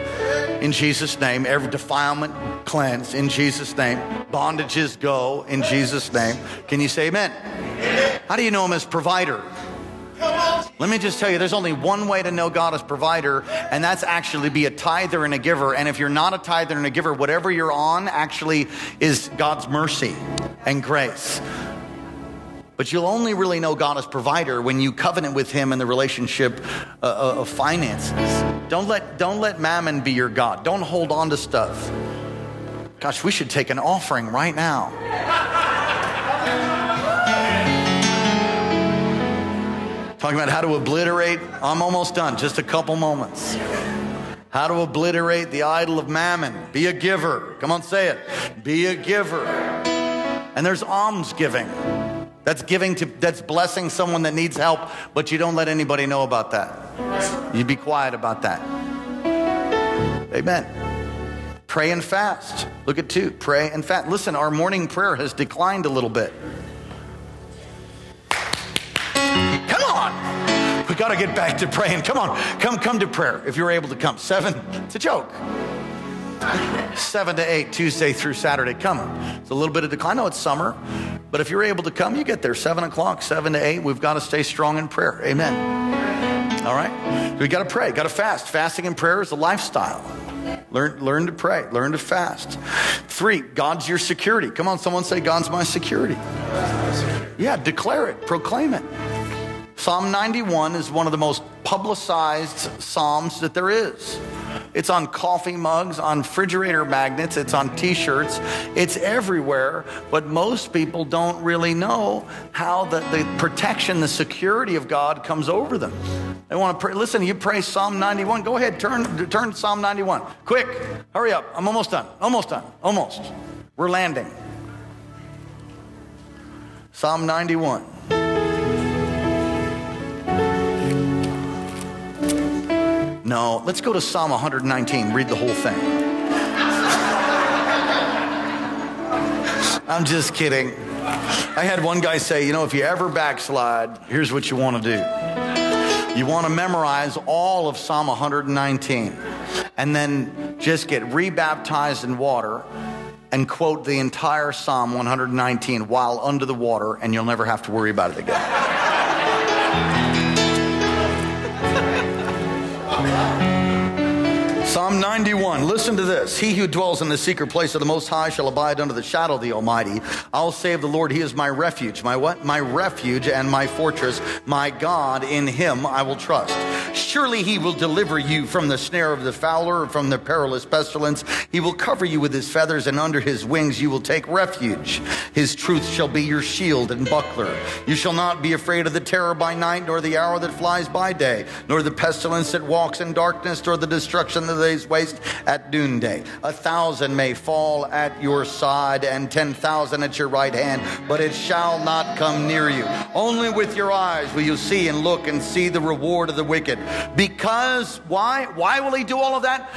in Jesus name, every defilement cleansed in Jesus name, bondages go in Jesus name. Can you say amen? How do you know him as provider? Let me just tell you, there's only one way to know God as provider, and that's actually be a tither and a giver. And if you're not a tither and a giver, whatever you're on actually is God's mercy and grace. But you'll only really know God as provider when you covenant with Him in the relationship uh, uh of finances. Don't let, don't let mammon be your God. Don't hold on to stuff. Gosh, we should take an offering right now. Talking about how to obliterate, I'm almost done, just a couple moments. How to obliterate the idol of mammon. Be a giver. Come on, say it. Be a giver. And there's alms giving. That's giving to, that's blessing someone that needs help, but you don't let anybody know about that. You be quiet about that. Amen. Pray and fast. Look at two. Pray and fast. Listen, our morning prayer has declined a little bit. We got to get back to praying. Come on. Come, come to prayer if you're able to come. Seven, it's a joke. Seven to eight, Tuesday through Saturday. Come. It's a little bit of decline. I know it's summer, but if you're able to come, you get there. Seven o'clock, seven to eight. We've got to stay strong in prayer. Amen. All right? We got to pray, got to fast. Fasting and prayer is a lifestyle. Learn, learn to pray, learn to fast. Three, God's your security. Come on, someone say, God's my security. Yeah, declare it, proclaim it. Psalm 91 is one of the most publicized Psalms that there is. It's on coffee mugs, on refrigerator magnets, it's on t shirts, it's everywhere. But most people don't really know how the, the protection, the security of God comes over them. They want to pray. Listen, you pray Psalm 91. Go ahead, turn, turn Psalm 91. Quick, hurry up. I'm almost done. Almost done. Almost. We're landing. Psalm 91. No, let's go to Psalm 119, read the whole thing. I'm just kidding. I had one guy say, you know, if you ever backslide, here's what you want to do. You want to memorize all of Psalm 119 and then just get rebaptized in water and quote the entire Psalm 119 while under the water, and you'll never have to worry about it again. Psalm 91, listen to this. He who dwells in the secret place of the Most High shall abide under the shadow of the Almighty. I'll say of the Lord, He is my refuge. My what? My refuge and my fortress. My God, in Him I will trust. Surely He will deliver you from the snare of the fowler, from the perilous pestilence. He will cover you with His feathers, and under His wings you will take refuge. His truth shall be your shield and buckler. You shall not be afraid of the terror by night, nor the arrow that flies by day, nor the pestilence that walks in darkness, nor the destruction that day's waste at noonday. A thousand may fall at your side and 10,000 at your right hand, but it shall not come near you. Only with your eyes will you see and look and see the reward of the wicked. Because, why? Why will he do all of that?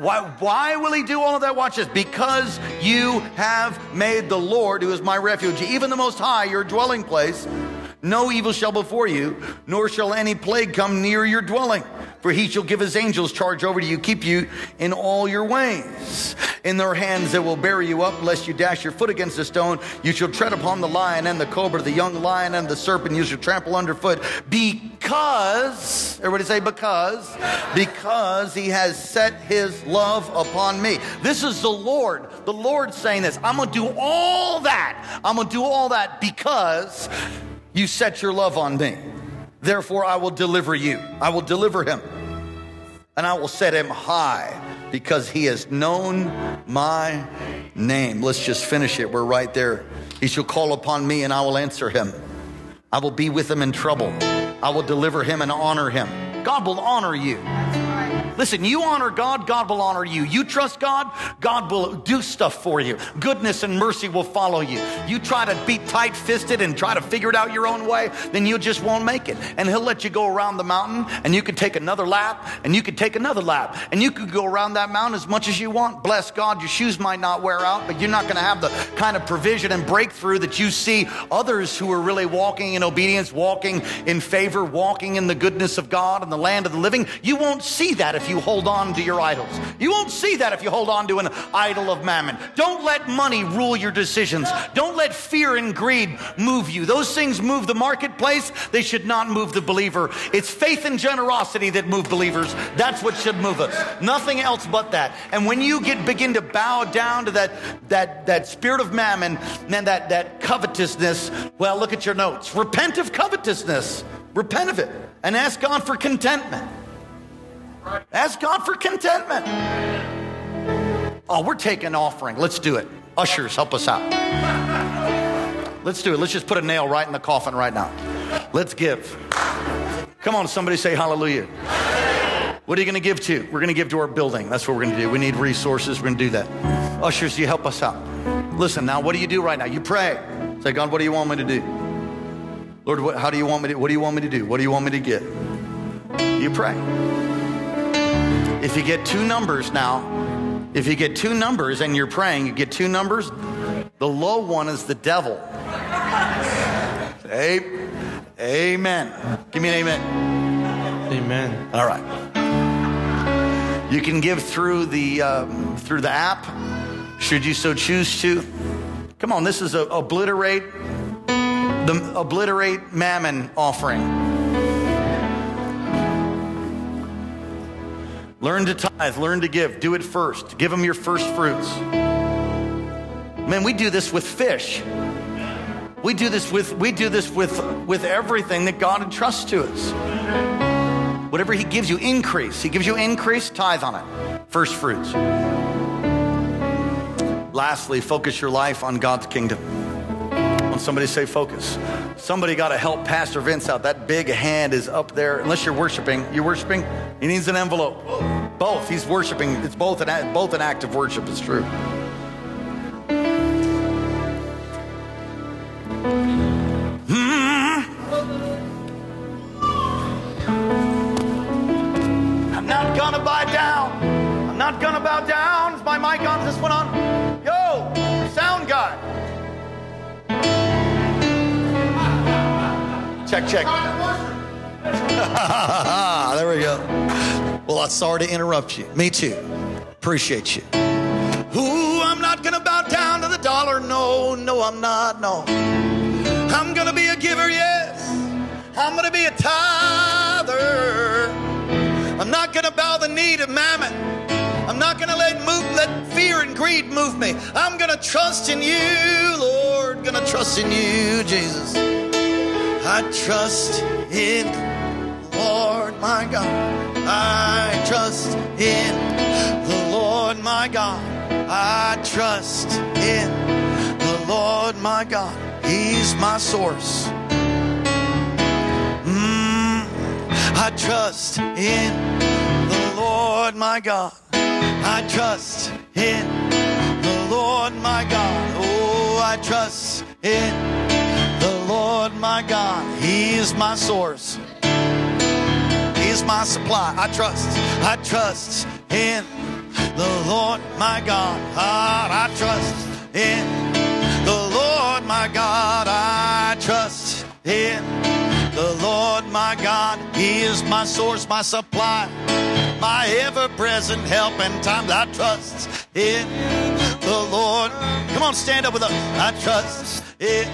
Why, why will he do all of that? Watch this. Because you have made the Lord, who is my refuge, even the Most High, your dwelling place. No evil shall before you, nor shall any plague come near your dwelling. For he shall give his angels charge over you, keep you in all your ways. In their hands they will bear you up, lest you dash your foot against a stone. You shall tread upon the lion and the cobra, the young lion and the serpent. You shall trample underfoot. Because, everybody say because, because he has set his love upon me. This is the Lord, the Lord saying this. I'm going to do all that. I'm going to do all that because you set your love on me. Therefore, I will deliver you. I will deliver him. And I will set him high because he has known my name. Let's just finish it. We're right there. He shall call upon me and I will answer him. I will be with him in trouble. I will deliver him and honor him. God will honor you. Listen, you honor God, God will honor you. You trust God, God will do stuff for you. Goodness and mercy will follow you. You try to be tight fisted and try to figure it out your own way, then you just won't make it. And He'll let you go around the mountain and you can take another lap and you can take another lap and you could go around that mountain as much as you want. Bless God, your shoes might not wear out, but you're not going to have the kind of provision and breakthrough that you see others who are really walking in obedience, walking in favor, walking in the goodness of God and the land of the living. You won't see that if if you hold on to your idols. You won't see that if you hold on to an idol of mammon. Don't let money rule your decisions. Don't let fear and greed move you. Those things move the marketplace. They should not move the believer. It's faith and generosity that move believers. That's what should move us. Nothing else but that. And when you get begin to bow down to that that that spirit of mammon and that that covetousness, well, look at your notes. Repent of covetousness. Repent of it and ask God for contentment. Ask God for contentment. Oh, we're taking offering. Let's do it. Ushers, help us out. Let's do it. Let's just put a nail right in the coffin right now. Let's give. Come on, somebody say hallelujah. What are you going to give to? We're going to give to our building. That's what we're going to do. We need resources. We're going to do that. Ushers, you help us out. Listen, now, what do you do right now? You pray. Say, God, what do you want me to do? Lord, what, how do you want me to, what do you want me to do? What do you want me to get? You pray. If you get two numbers now, if you get two numbers and you're praying, you get two numbers, the low one is the devil. Hey, amen. Give me an amen. Amen. All right. You can give through the um, through the app, should you so choose to. Come on, this is a obliterate the obliterate mammon offering. Learn to tithe, learn to give, do it first. Give them your first fruits. Man, we do this with fish. We do this with we do this with with everything that God entrusts to us. Whatever he gives you, increase. He gives you increase, tithe on it. First fruits. Lastly, focus your life on God's kingdom. When somebody say focus. Somebody got to help Pastor Vince out. That big hand is up there. Unless you're worshiping, you're worshiping. He needs an envelope. Both. He's worshiping. It's both an both an act of worship. It's true. Hmm. I'm not gonna bow down. I'm not gonna bow down. Is my mic on? Is this one on? Yo, sound guy. Check, check. there we go. Well, I'm sorry to interrupt you. Me too. Appreciate you. Ooh, I'm not gonna bow down to the dollar. No, no, I'm not. No. I'm gonna be a giver, yes. I'm gonna be a tither. I'm not gonna bow the knee to mammon. I'm not gonna let move let fear and greed move me. I'm gonna trust in you, Lord. Gonna trust in you, Jesus. I trust in Lord my God. I trust in the Lord my God. I trust in the Lord my God. He's my source. Mm, I trust in the Lord my God. I trust in the Lord my God. Oh, I trust in the Lord my God. He is my source. My supply. I trust. I trust in the Lord my God. I trust in the Lord my God. I trust in the Lord my God. He is my source, my supply, my ever present help in times I trust in the Lord. Come on, stand up with us. I trust in.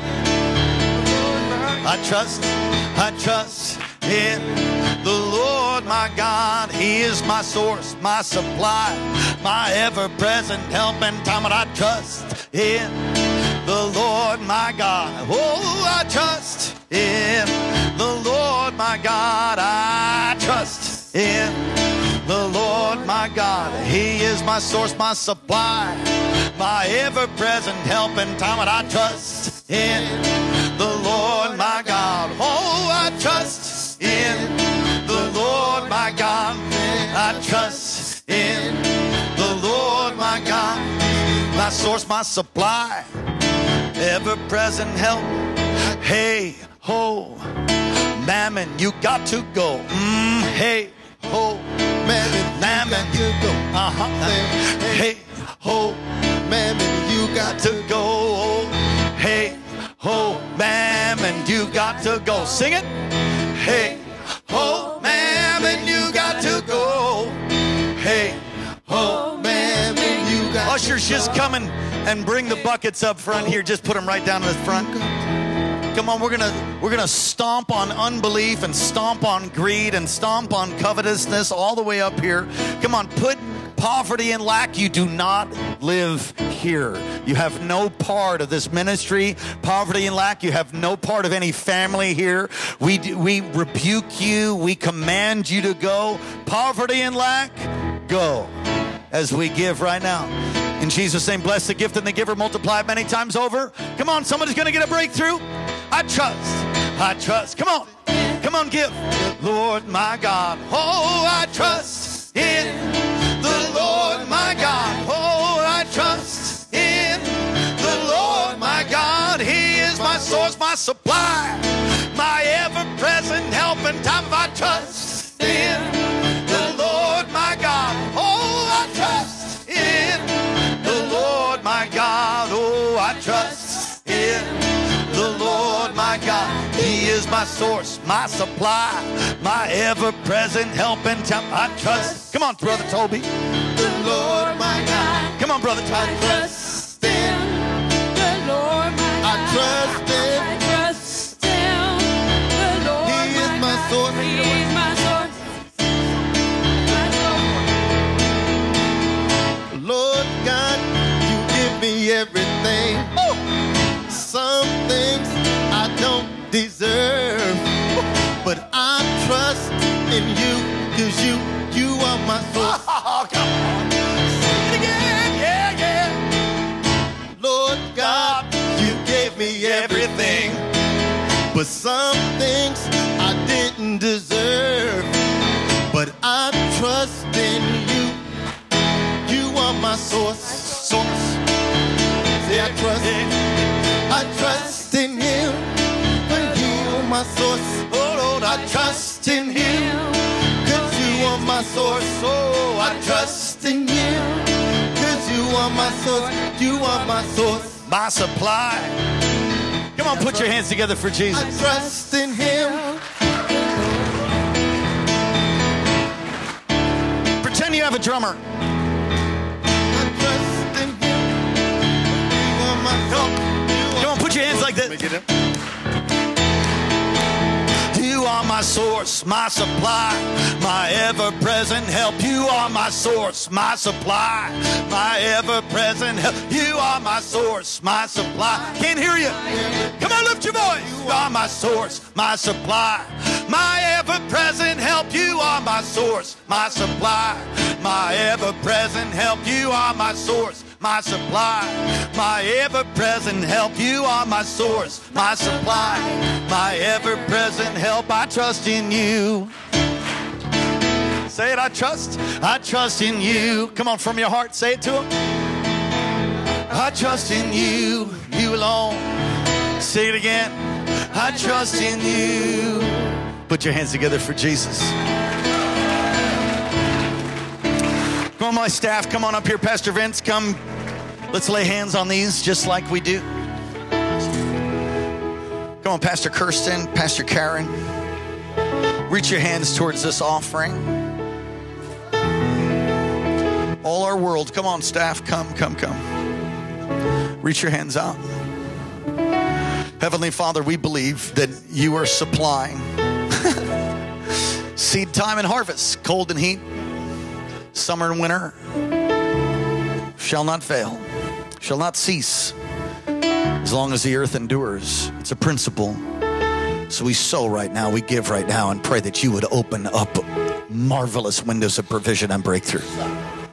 I trust, I trust in the Lord my God. He is my source, my supply, my ever present help in time And I trust in the Lord my God. Oh, I trust in the Lord my God. I trust in the Lord my God. He is my source, my supply, my ever present help in time And I trust in the Lord my God. Oh, I trust in Lord my God. I trust in the Lord my God. My source, my supply, ever present help. Hey, ho, mammon, you got to go. Mm, hey, ho, Mammon, mammon, you go. uh huh. Hey, ho, Mammon, you got got to go. Hey, ho, mammon, you got to go. Sing it. Hey, ho, mammon, you got to go. Hey, ho, Mammon, you got Ushers, just come and, and bring the buckets up front here. Just put them right down in the front. Come on, we're gonna we're gonna stomp on unbelief and stomp on greed and stomp on covetousness all the way up here. Come on, put poverty and lack. You do not live here. You have no part of this ministry. Poverty and lack. You have no part of any family here. We we rebuke you. We command you to go. Poverty and lack, go as we give right now. In Jesus' name, bless the gift and the giver, multiply it many times over. Come on, somebody's gonna get a breakthrough. I trust. I trust. Come on. Come on, give. Lord my God. Oh, I trust in my my ever present help in time of I trust in the Lord my God. Oh, I trust in the Lord my God. Oh, I trust in the Lord my God. He is my source, my supply, my ever present help in time. I trust. Come on, brother Toby. the Lord my God. Come on, brother Toby. Trust in, the Lord my I God. trust source. He my source. My source. Lord God, you give me everything. Some things I don't deserve, but I trust in you because you, you are my source. Oh, come on. Sing it again. Yeah, yeah. Lord God, you gave me everything, but some things I didn't deserve. But I trust in you. You are my source. Source. Say I trust. In I trust in Him. When you are my source. Oh Lord, I trust in Him. Cause you are my source. Oh, I trust in you. Cause you are my source. You are my source. My supply. Come on, put your hands together for Jesus. I trust in Him. Have a drummer. I trust in Him. You are my source. You Come on, put your hands like this. You are my source, my supply, my ever present help. You are my source, my supply, my ever present help. You are my source, my supply. Can't hear you. Come on, lift your voice. You are my source, my supply, my ever present help. You are my source, my supply, my ever present help. You are my source my supply, my ever present help. You are my source, my supply, my ever present help. I trust in you. Say it, I trust. I trust in you. Come on, from your heart, say it to him. I trust in you, you alone. Say it again. I trust in you. Put your hands together for Jesus. On, my staff, come on up here. Pastor Vince, come. Let's lay hands on these just like we do. Come on, Pastor Kirsten, Pastor Karen. Reach your hands towards this offering. All our world, come on, staff, come, come, come. Reach your hands out. Heavenly Father, we believe that you are supplying seed time and harvest, cold and heat, summer and winter shall not fail, shall not cease as long as the earth endures. It's a principle. So we sow right now, we give right now, and pray that you would open up marvelous windows of provision and breakthrough.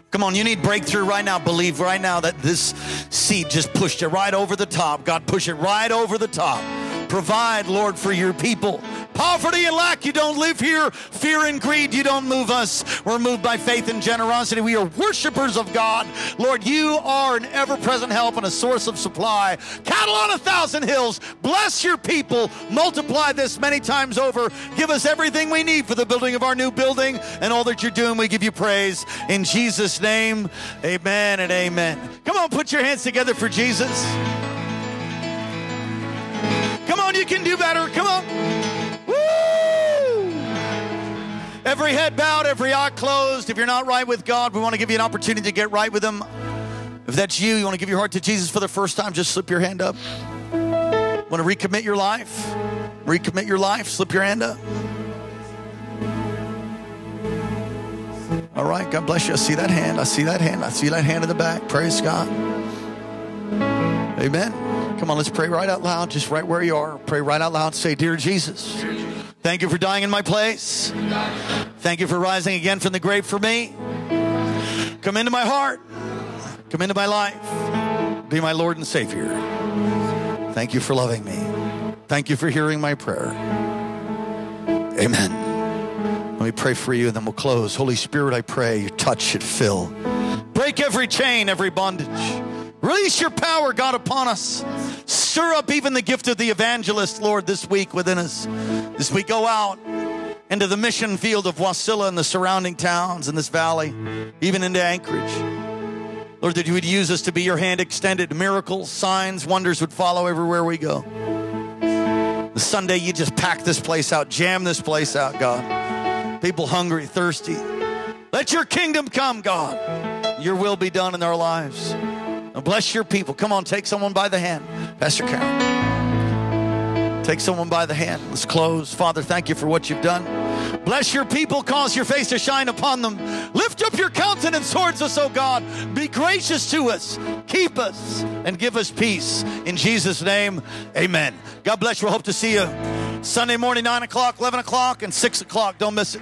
Come on, you need breakthrough right now. Believe right now that this seed just pushed it right over the top. God, push it right over the top. Provide, Lord, for your people. Poverty and lack, you don't live here. Fear and greed, you don't move us. We're moved by faith and generosity. We are worshipers of God. Lord, you are an ever present help and a source of supply. Cattle on a thousand hills. Bless your people. Multiply this many times over. Give us everything we need for the building of our new building and all that you're doing. We give you praise. In Jesus' name, amen and amen. Come on, put your hands together for Jesus. On, you can do better. Come on. Every head bowed, every eye closed. If you're not right with God, we want to give you an opportunity to get right with Him. If that's you, you want to give your heart to Jesus for the first time, just slip your hand up. Want to recommit your life? Recommit your life, slip your hand up. All right, God bless you. I see that hand. I see that hand. I see that hand in the back. Praise God. Amen. Come on, let's pray right out loud, just right where you are. Pray right out loud. Say, Dear Jesus, thank you for dying in my place. Thank you for rising again from the grave for me. Come into my heart. Come into my life. Be my Lord and Savior. Thank you for loving me. Thank you for hearing my prayer. Amen. Let me pray for you and then we'll close. Holy Spirit, I pray your touch should fill. Break every chain, every bondage. Release your power, God, upon us. Stir up even the gift of the evangelist, Lord, this week within us. As we go out into the mission field of Wasilla and the surrounding towns in this valley, even into Anchorage. Lord, that you would use us to be your hand extended. Miracles, signs, wonders would follow everywhere we go. The Sunday, you just pack this place out, jam this place out, God. People hungry, thirsty. Let your kingdom come, God. Your will be done in our lives. Bless your people. Come on, take someone by the hand. Pastor Karen. Take someone by the hand. Let's close. Father, thank you for what you've done. Bless your people, cause your face to shine upon them. Lift up your countenance towards us, O God. Be gracious to us, keep us, and give us peace. In Jesus' name, amen. God bless you. We hope to see you Sunday morning, 9 o'clock, 11 o'clock, and 6 o'clock. Don't miss it.